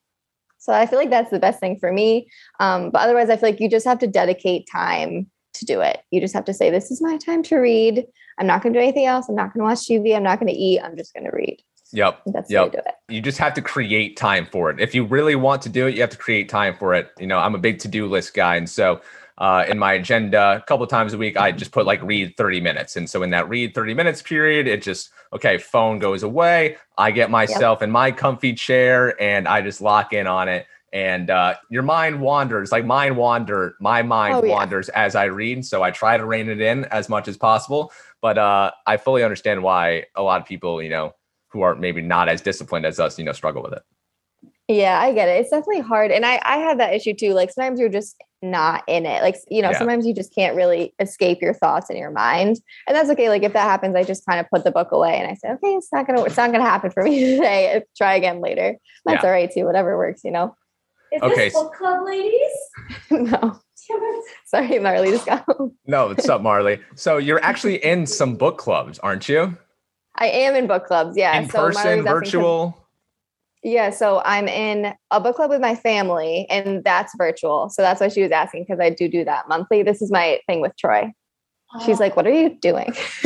So I feel like that's the best thing for me. Um, but otherwise, I feel like you just have to dedicate time to do it. You just have to say, This is my time to read. I'm not going to do anything else. I'm not going to watch TV. I'm not going to eat. I'm just going to read. Yep. That's yep. You do it. You just have to create time for it. If you really want to do it, you have to create time for it. You know, I'm a big to do list guy. And so uh, in my agenda a couple times a week i just put like read 30 minutes and so in that read 30 minutes period it just okay phone goes away i get myself yep. in my comfy chair and i just lock in on it and uh, your mind wanders like mind wander my mind oh, yeah. wanders as i read so i try to rein it in as much as possible but uh, i fully understand why a lot of people you know who are maybe not as disciplined as us you know struggle with it yeah, I get it. It's definitely hard. And I I have that issue too. Like sometimes you're just not in it. Like, you know, yeah. sometimes you just can't really escape your thoughts in your mind. And that's okay. Like if that happens, I just kind of put the book away and I say, okay, it's not gonna it's not gonna happen for me today. Uh, try again later. That's yeah. all right too. Whatever works, you know. Is okay. this book club, ladies? no. Sorry, Marley, just go. no, what's up, Marley? So you're actually in some book clubs, aren't you? I am in book clubs, yeah. In so person, virtual. Yeah, so I'm in a book club with my family, and that's virtual. So that's why she was asking because I do do that monthly. This is my thing with Troy. She's like, "What are you doing?"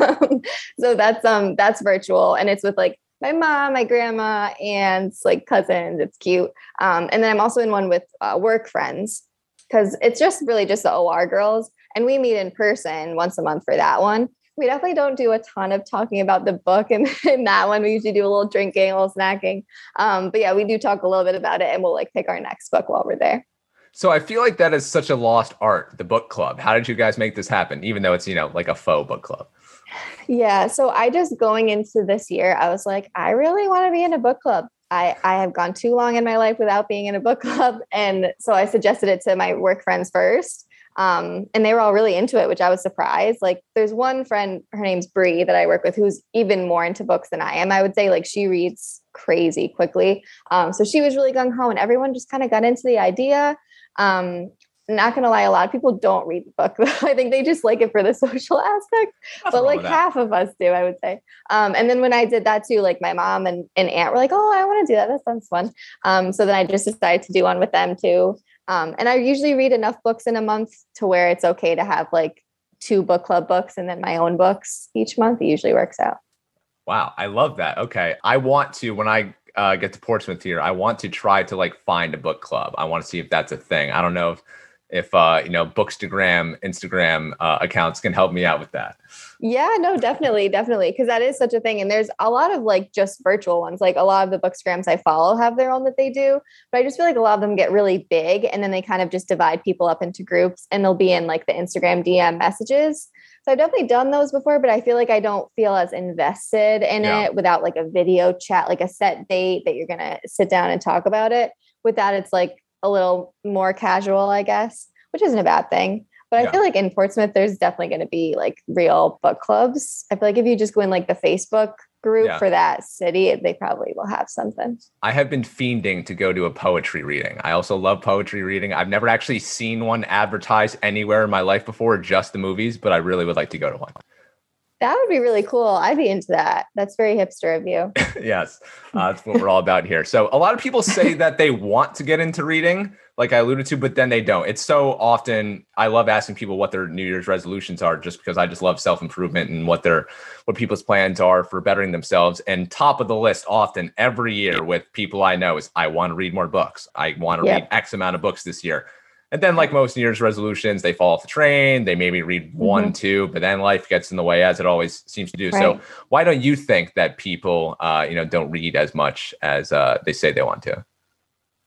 um, so that's um that's virtual, and it's with like my mom, my grandma, and like cousins. It's cute. Um, and then I'm also in one with uh, work friends because it's just really just the OR girls, and we meet in person once a month for that one we definitely don't do a ton of talking about the book in, in that one. We usually do a little drinking, a little snacking. Um, but yeah, we do talk a little bit about it and we'll like pick our next book while we're there. So I feel like that is such a lost art, the book club. How did you guys make this happen, even though it's, you know, like a faux book club? Yeah. So I just going into this year, I was like, I really want to be in a book club. I, I have gone too long in my life without being in a book club. And so I suggested it to my work friends first. Um, and they were all really into it, which I was surprised. Like, there's one friend, her name's Bree, that I work with, who's even more into books than I am. I would say, like, she reads crazy quickly. Um, so she was really gung ho, and everyone just kind of got into the idea. Um, not gonna lie, a lot of people don't read the book. I think they just like it for the social aspect. but like half of us do, I would say. Um, and then when I did that too, like my mom and, and aunt were like, "Oh, I want to do that. That sounds fun." Um, so then I just decided to do one with them too. Um, and I usually read enough books in a month to where it's okay to have like two book club books and then my own books each month. It usually works out. Wow, I love that. Okay, I want to when I uh, get to Portsmouth here, I want to try to like find a book club. I want to see if that's a thing. I don't know if if uh, you know Bookstagram, Instagram uh, accounts can help me out with that. Yeah, no, definitely, definitely, because that is such a thing. And there's a lot of like just virtual ones. Like a lot of the bookstagrams I follow have their own that they do, but I just feel like a lot of them get really big, and then they kind of just divide people up into groups, and they'll be in like the Instagram DM messages. So I've definitely done those before, but I feel like I don't feel as invested in yeah. it without like a video chat, like a set date that you're gonna sit down and talk about it. With that, it's like a little more casual, I guess, which isn't a bad thing. But yeah. I feel like in Portsmouth, there's definitely going to be like real book clubs. I feel like if you just go in like the Facebook group yeah. for that city, they probably will have something. I have been fiending to go to a poetry reading. I also love poetry reading. I've never actually seen one advertised anywhere in my life before, just the movies, but I really would like to go to one. That would be really cool. I'd be into that. That's very hipster of you. yes, uh, that's what we're all about here. So, a lot of people say that they want to get into reading, like I alluded to, but then they don't. It's so often. I love asking people what their New Year's resolutions are, just because I just love self improvement and what their what people's plans are for bettering themselves. And top of the list, often every year with people I know is I want to read more books. I want to read X amount of books this year. And then, like most New Year's resolutions, they fall off the train. They maybe read mm-hmm. one, two, but then life gets in the way, as it always seems to do. Right. So, why don't you think that people, uh, you know, don't read as much as uh, they say they want to?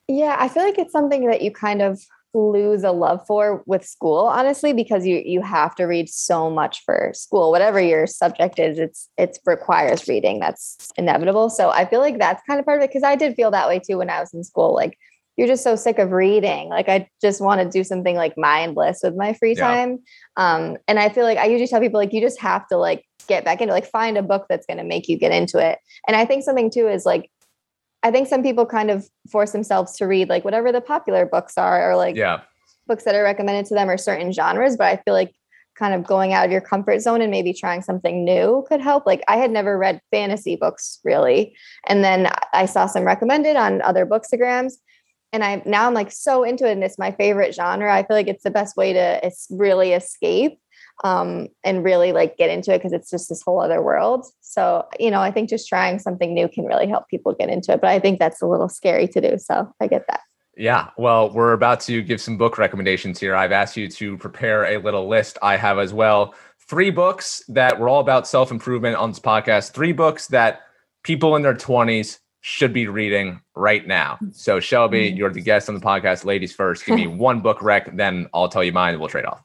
Yeah, I feel like it's something that you kind of lose a love for with school honestly because you you have to read so much for school whatever your subject is it's it requires reading that's inevitable so i feel like that's kind of part of it because i did feel that way too when i was in school like you're just so sick of reading like i just want to do something like mindless with my free time yeah. um and i feel like i usually tell people like you just have to like get back into like find a book that's going to make you get into it and i think something too is like I think some people kind of force themselves to read like whatever the popular books are or like yeah. books that are recommended to them or certain genres. But I feel like kind of going out of your comfort zone and maybe trying something new could help. Like I had never read fantasy books really. And then I saw some recommended on other bookstagrams. And I now I'm like so into it and it's my favorite genre. I feel like it's the best way to it's really escape um, and really like get into it because it's just this whole other world. So, you know, I think just trying something new can really help people get into it. But I think that's a little scary to do. So I get that. Yeah. Well, we're about to give some book recommendations here. I've asked you to prepare a little list. I have as well three books that were all about self improvement on this podcast, three books that people in their 20s should be reading right now. So, Shelby, you're the guest on the podcast. Ladies first. Give me one book rec, then I'll tell you mine. We'll trade off.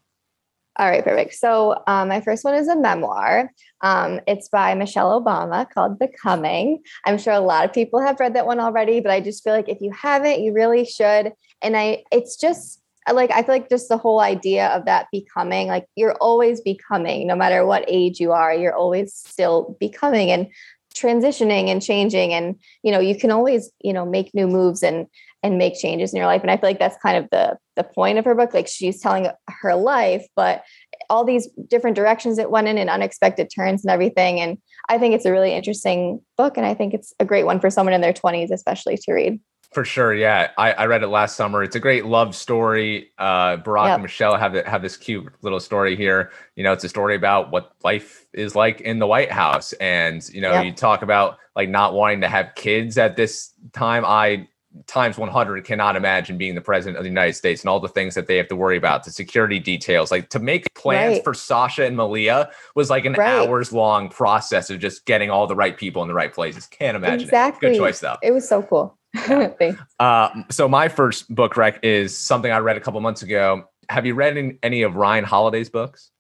All right, perfect. So um, my first one is a memoir. Um, it's by Michelle Obama called Becoming. I'm sure a lot of people have read that one already, but I just feel like if you haven't, you really should. And I, it's just like I feel like just the whole idea of that becoming, like you're always becoming, no matter what age you are, you're always still becoming and transitioning and changing. And you know, you can always you know make new moves and and make changes in your life. And i feel like that's kind of the the point of her book. Like she's telling her life but all these different directions it went in and unexpected turns and everything. And i think it's a really interesting book and i think it's a great one for someone in their 20s especially to read for sure, yeah. I, I read it last summer. It's a great love story. Uh, Barack yep. and Michelle have have this cute little story here. You know, it's a story about what life is like in the White House, and you know, yep. you talk about like not wanting to have kids at this time. I times 100 cannot imagine being the president of the United States and all the things that they have to worry about, the security details. Like to make plans right. for Sasha and Malia was like an right. hours long process of just getting all the right people in the right places. Can't imagine. Exactly. It. Good choice though. It was so cool. Yeah. uh, so my first book rec is something I read a couple months ago. Have you read any of Ryan Holiday's books?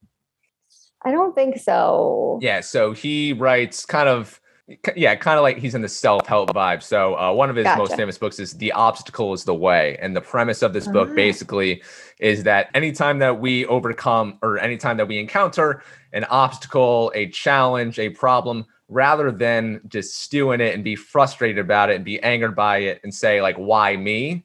I don't think so. Yeah, so he writes kind of yeah, kind of like he's in the self-help vibe. So uh, one of his gotcha. most famous books is "The Obstacle Is the Way," and the premise of this book uh-huh. basically is that anytime that we overcome or anytime that we encounter an obstacle, a challenge, a problem, rather than just stew in it and be frustrated about it and be angered by it and say like, "Why me?"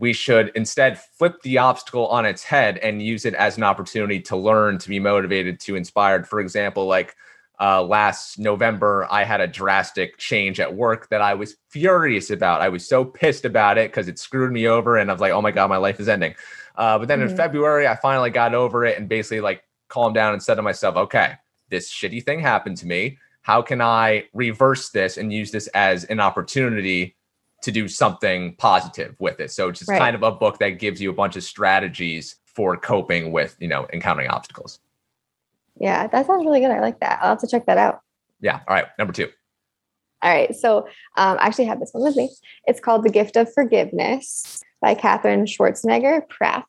we should instead flip the obstacle on its head and use it as an opportunity to learn, to be motivated, to inspired. For example, like uh, last November, I had a drastic change at work that I was furious about. I was so pissed about it because it screwed me over, and I was like, "Oh my god, my life is ending." Uh, but then mm-hmm. in February, I finally got over it and basically like calmed down and said to myself, "Okay, this shitty thing happened to me. How can I reverse this and use this as an opportunity to do something positive with it?" So it's just right. kind of a book that gives you a bunch of strategies for coping with you know encountering obstacles. Yeah, that sounds really good. I like that. I'll have to check that out. Yeah. All right. Number two. All right. So um, I actually have this one with me. It's called The Gift of Forgiveness by Katherine Schwarzenegger Pratt.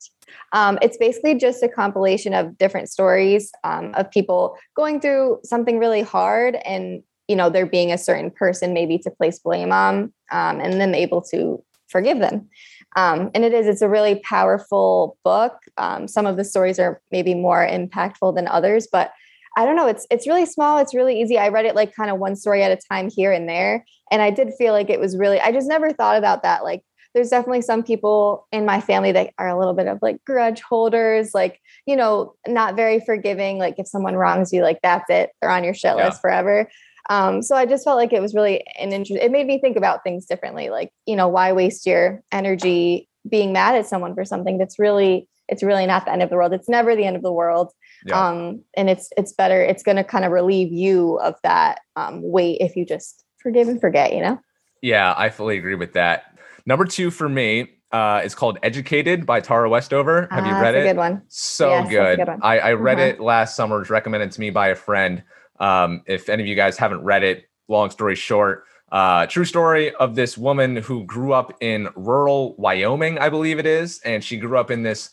Um, it's basically just a compilation of different stories um, of people going through something really hard and you know there being a certain person maybe to place blame on um, and then able to forgive them um, and it is, it's a really powerful book. Um, some of the stories are maybe more impactful than others, but I don't know. It's it's really small. It's really easy. I read it like kind of one story at a time here and there, and I did feel like it was really. I just never thought about that. Like, there's definitely some people in my family that are a little bit of like grudge holders, like you know, not very forgiving. Like if someone wrongs you, like that's it. They're on your shit yeah. list forever. Um, so I just felt like it was really an interest. It made me think about things differently. Like, you know, why waste your energy being mad at someone for something that's really, it's really not the end of the world. It's never the end of the world. Yeah. Um, and it's, it's better. It's going to kind of relieve you of that um, weight if you just forgive and forget, you know? Yeah, I fully agree with that. Number two for me uh, is called Educated by Tara Westover. Have you ah, read it? good one. So yes, good. good one. I, I read uh-huh. it last summer. It was recommended to me by a friend. Um, if any of you guys haven't read it, long story short, Uh, true story of this woman who grew up in rural Wyoming, I believe it is, and she grew up in this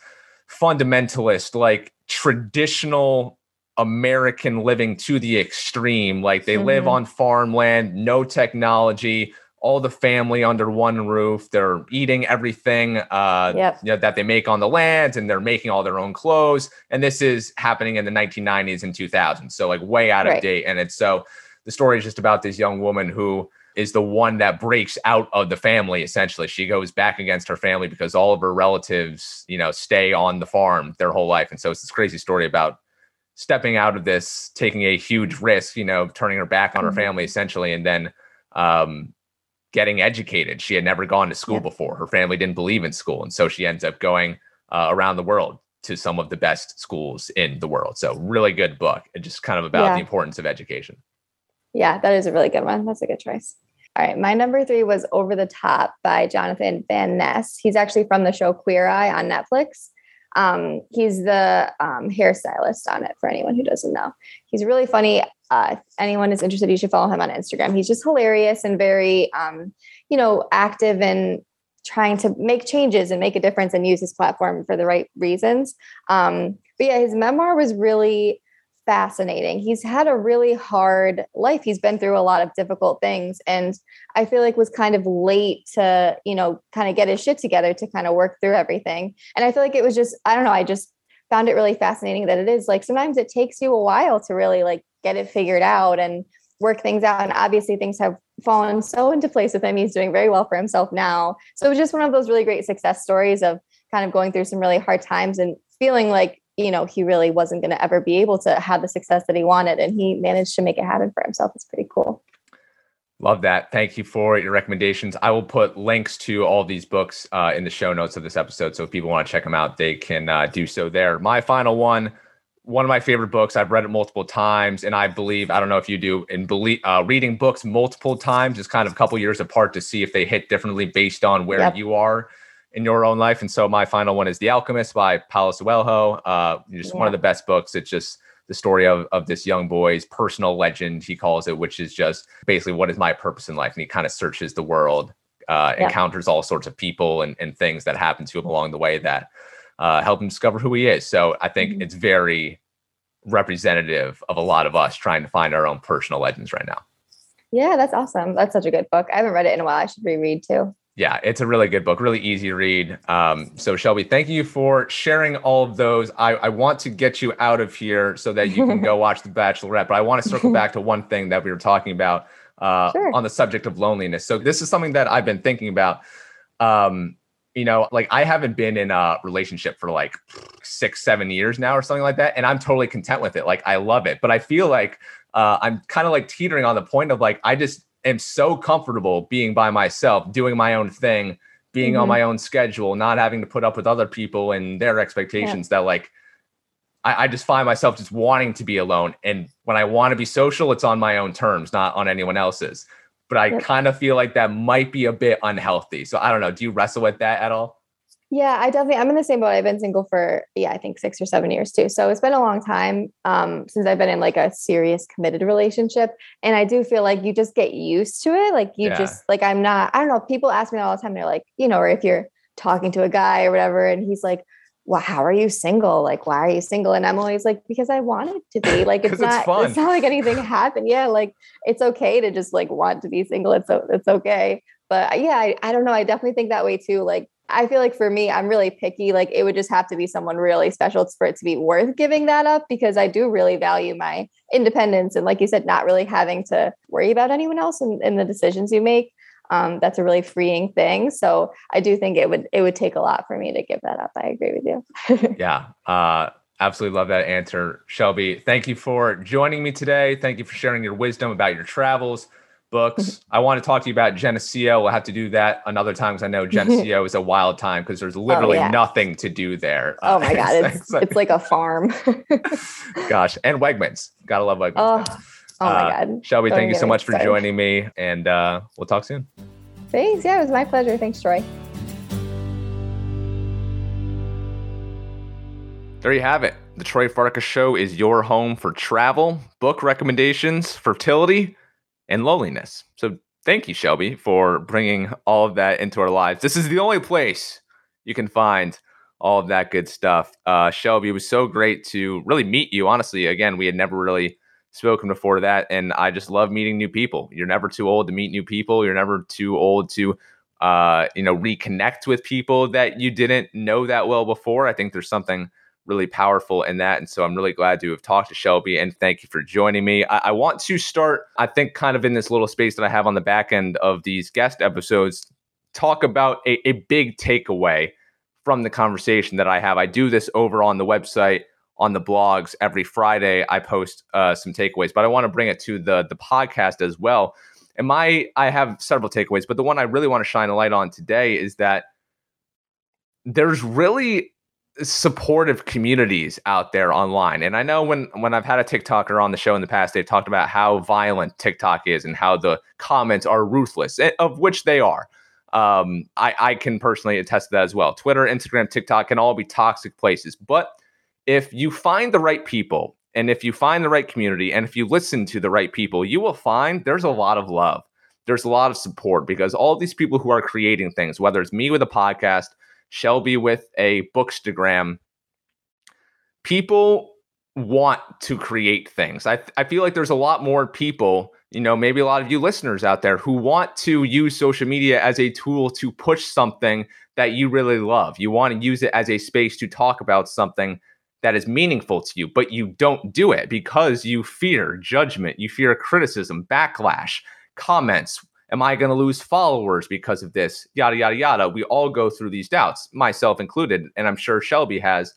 fundamentalist, like traditional American living to the extreme. Like they mm-hmm. live on farmland, no technology, all the family under one roof. They're eating everything uh, yep. you know, that they make on the land, and they're making all their own clothes. And this is happening in the 1990s and 2000s, so like way out of right. date. And it's so the story is just about this young woman who is the one that breaks out of the family essentially she goes back against her family because all of her relatives you know stay on the farm their whole life and so it's this crazy story about stepping out of this taking a huge risk you know turning her back on mm-hmm. her family essentially and then um, getting educated she had never gone to school yeah. before her family didn't believe in school and so she ends up going uh, around the world to some of the best schools in the world so really good book and just kind of about yeah. the importance of education yeah that is a really good one that's a good choice all right, my number three was Over the Top by Jonathan Van Ness. He's actually from the show Queer Eye on Netflix. Um, he's the um, hairstylist on it for anyone who doesn't know. He's really funny. Uh, if anyone is interested, you should follow him on Instagram. He's just hilarious and very, um, you know, active and trying to make changes and make a difference and use his platform for the right reasons. Um, but yeah, his memoir was really fascinating. He's had a really hard life. He's been through a lot of difficult things and I feel like was kind of late to, you know, kind of get his shit together to kind of work through everything. And I feel like it was just I don't know, I just found it really fascinating that it is like sometimes it takes you a while to really like get it figured out and work things out and obviously things have fallen so into place with him. He's doing very well for himself now. So it was just one of those really great success stories of kind of going through some really hard times and feeling like you know he really wasn't going to ever be able to have the success that he wanted and he managed to make it happen for himself. It's pretty cool. Love that. Thank you for your recommendations. I will put links to all these books uh, in the show notes of this episode so if people want to check them out they can uh, do so there. My final one one of my favorite books i've read it multiple times and i believe i don't know if you do in believe uh, reading books multiple times is kind of a couple years apart to see if they hit differently based on where yep. you are in your own life. And so my final one is The Alchemist by Paulo Coelho. Uh, just yeah. one of the best books. It's just the story of, of this young boy's personal legend, he calls it, which is just basically what is my purpose in life. And he kind of searches the world, uh, yeah. encounters all sorts of people and, and things that happen to him along the way that uh, help him discover who he is. So I think mm-hmm. it's very representative of a lot of us trying to find our own personal legends right now. Yeah, that's awesome. That's such a good book. I haven't read it in a while. I should reread too yeah, it's a really good book, really easy to read. Um, so, Shelby, thank you for sharing all of those. I, I want to get you out of here so that you can go watch The Bachelorette, but I want to circle back to one thing that we were talking about uh, sure. on the subject of loneliness. So, this is something that I've been thinking about. Um, you know, like I haven't been in a relationship for like six, seven years now or something like that. And I'm totally content with it. Like, I love it. But I feel like uh, I'm kind of like teetering on the point of like, I just, am so comfortable being by myself, doing my own thing, being mm-hmm. on my own schedule, not having to put up with other people and their expectations yeah. that like I, I, just find myself just wanting to be alone. And when I want to be social, it's on my own terms, not on anyone else's. But I yep. kind of feel like that might be a bit unhealthy. So I don't know. Do you wrestle with that at all? Yeah, I definitely I'm in the same boat. I've been single for yeah, I think 6 or 7 years too. So it's been a long time um since I've been in like a serious committed relationship and I do feel like you just get used to it. Like you yeah. just like I'm not I don't know, people ask me all the time they're like, you know, or if you're talking to a guy or whatever and he's like, "Well, how are you single? Like why are you single?" And I'm always like, "Because I wanted to be." Like it's not it's, it's, not like anything happened. Yeah, like it's okay to just like want to be single. It's it's okay. But yeah, I, I don't know. I definitely think that way too. Like I feel like for me, I'm really picky. Like it would just have to be someone really special for it to be worth giving that up because I do really value my independence. And like you said, not really having to worry about anyone else in, in the decisions you make. Um, that's a really freeing thing. So I do think it would it would take a lot for me to give that up. I agree with you. yeah. Uh, absolutely love that answer, Shelby. Thank you for joining me today. Thank you for sharing your wisdom about your travels books. I want to talk to you about Geneseo. We'll have to do that another time because I know Geneseo is a wild time because there's literally oh, yeah. nothing to do there. Oh my god, it's it's like, it's like a farm. gosh, and Wegmans. Gotta love Wegmans. Oh, oh my uh, god. Shelby, thank you so much excited. for joining me, and uh, we'll talk soon. Thanks. Yeah, it was my pleasure. Thanks, Troy. There you have it. The Troy Farkas Show is your home for travel, book recommendations, fertility, and loneliness. So thank you, Shelby, for bringing all of that into our lives. This is the only place you can find all of that good stuff. Uh, Shelby, it was so great to really meet you. Honestly, again, we had never really spoken before that, and I just love meeting new people. You're never too old to meet new people. You're never too old to, uh, you know, reconnect with people that you didn't know that well before. I think there's something really powerful in that. And so I'm really glad to have talked to Shelby and thank you for joining me. I, I, want to start, I think, kind of in this little space that I have on the back end of these guest episodes, talk about a, a big takeaway from the conversation that I have. I do this over on the website, on the blogs every Friday. I post uh, some takeaways, but I want to bring it to the the podcast as well. And my I have several takeaways, but the one I really want to shine a light on today is that there's really supportive communities out there online. And I know when when I've had a TikToker on the show in the past, they've talked about how violent TikTok is and how the comments are ruthless, eh, of which they are. Um, I, I can personally attest to that as well. Twitter, Instagram, TikTok can all be toxic places. But if you find the right people and if you find the right community and if you listen to the right people, you will find there's a lot of love. There's a lot of support because all these people who are creating things, whether it's me with a podcast, Shelby with a bookstagram. People want to create things. I, I feel like there's a lot more people, you know, maybe a lot of you listeners out there who want to use social media as a tool to push something that you really love. You want to use it as a space to talk about something that is meaningful to you, but you don't do it because you fear judgment, you fear criticism, backlash, comments, Am I going to lose followers because of this? Yada, yada, yada. We all go through these doubts, myself included. And I'm sure Shelby has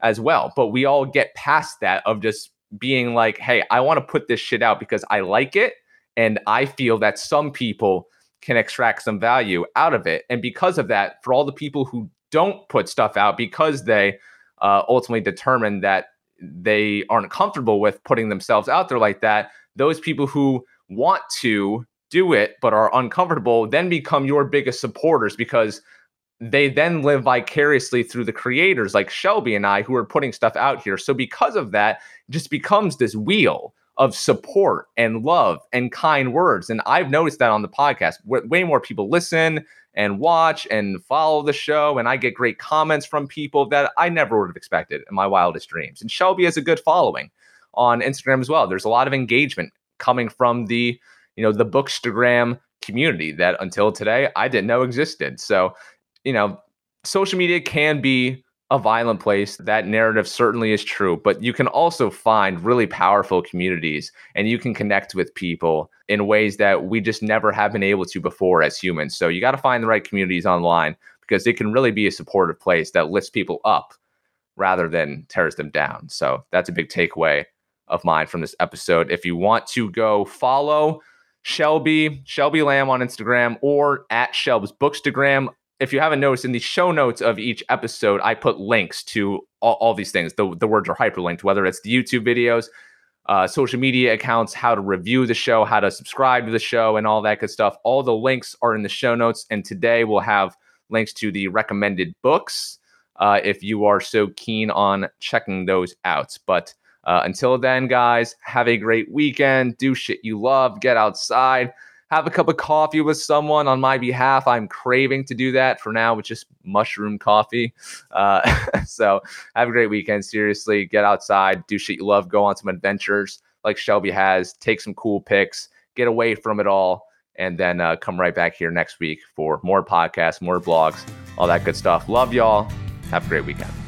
as well. But we all get past that of just being like, hey, I want to put this shit out because I like it. And I feel that some people can extract some value out of it. And because of that, for all the people who don't put stuff out because they uh, ultimately determine that they aren't comfortable with putting themselves out there like that, those people who want to do it but are uncomfortable then become your biggest supporters because they then live vicariously through the creators like Shelby and I who are putting stuff out here. So because of that, just becomes this wheel of support and love and kind words. And I've noticed that on the podcast, way more people listen and watch and follow the show. And I get great comments from people that I never would have expected in my wildest dreams. And Shelby has a good following on Instagram as well. There's a lot of engagement coming from the you know, the Bookstagram community that until today I didn't know existed. So, you know, social media can be a violent place. That narrative certainly is true, but you can also find really powerful communities and you can connect with people in ways that we just never have been able to before as humans. So you got to find the right communities online because it can really be a supportive place that lifts people up rather than tears them down. So that's a big takeaway of mine from this episode. If you want to go follow Shelby, Shelby Lamb on Instagram, or at Shelb's Bookstagram. If you haven't noticed, in the show notes of each episode, I put links to all, all these things. The, the words are hyperlinked, whether it's the YouTube videos, uh, social media accounts, how to review the show, how to subscribe to the show, and all that good stuff. All the links are in the show notes. And today we'll have links to the recommended books uh, if you are so keen on checking those out. But uh, until then, guys, have a great weekend. Do shit you love. Get outside. Have a cup of coffee with someone on my behalf. I'm craving to do that for now with just mushroom coffee. Uh, so have a great weekend. Seriously, get outside. Do shit you love. Go on some adventures like Shelby has. Take some cool pics. Get away from it all. And then uh, come right back here next week for more podcasts, more vlogs, all that good stuff. Love y'all. Have a great weekend.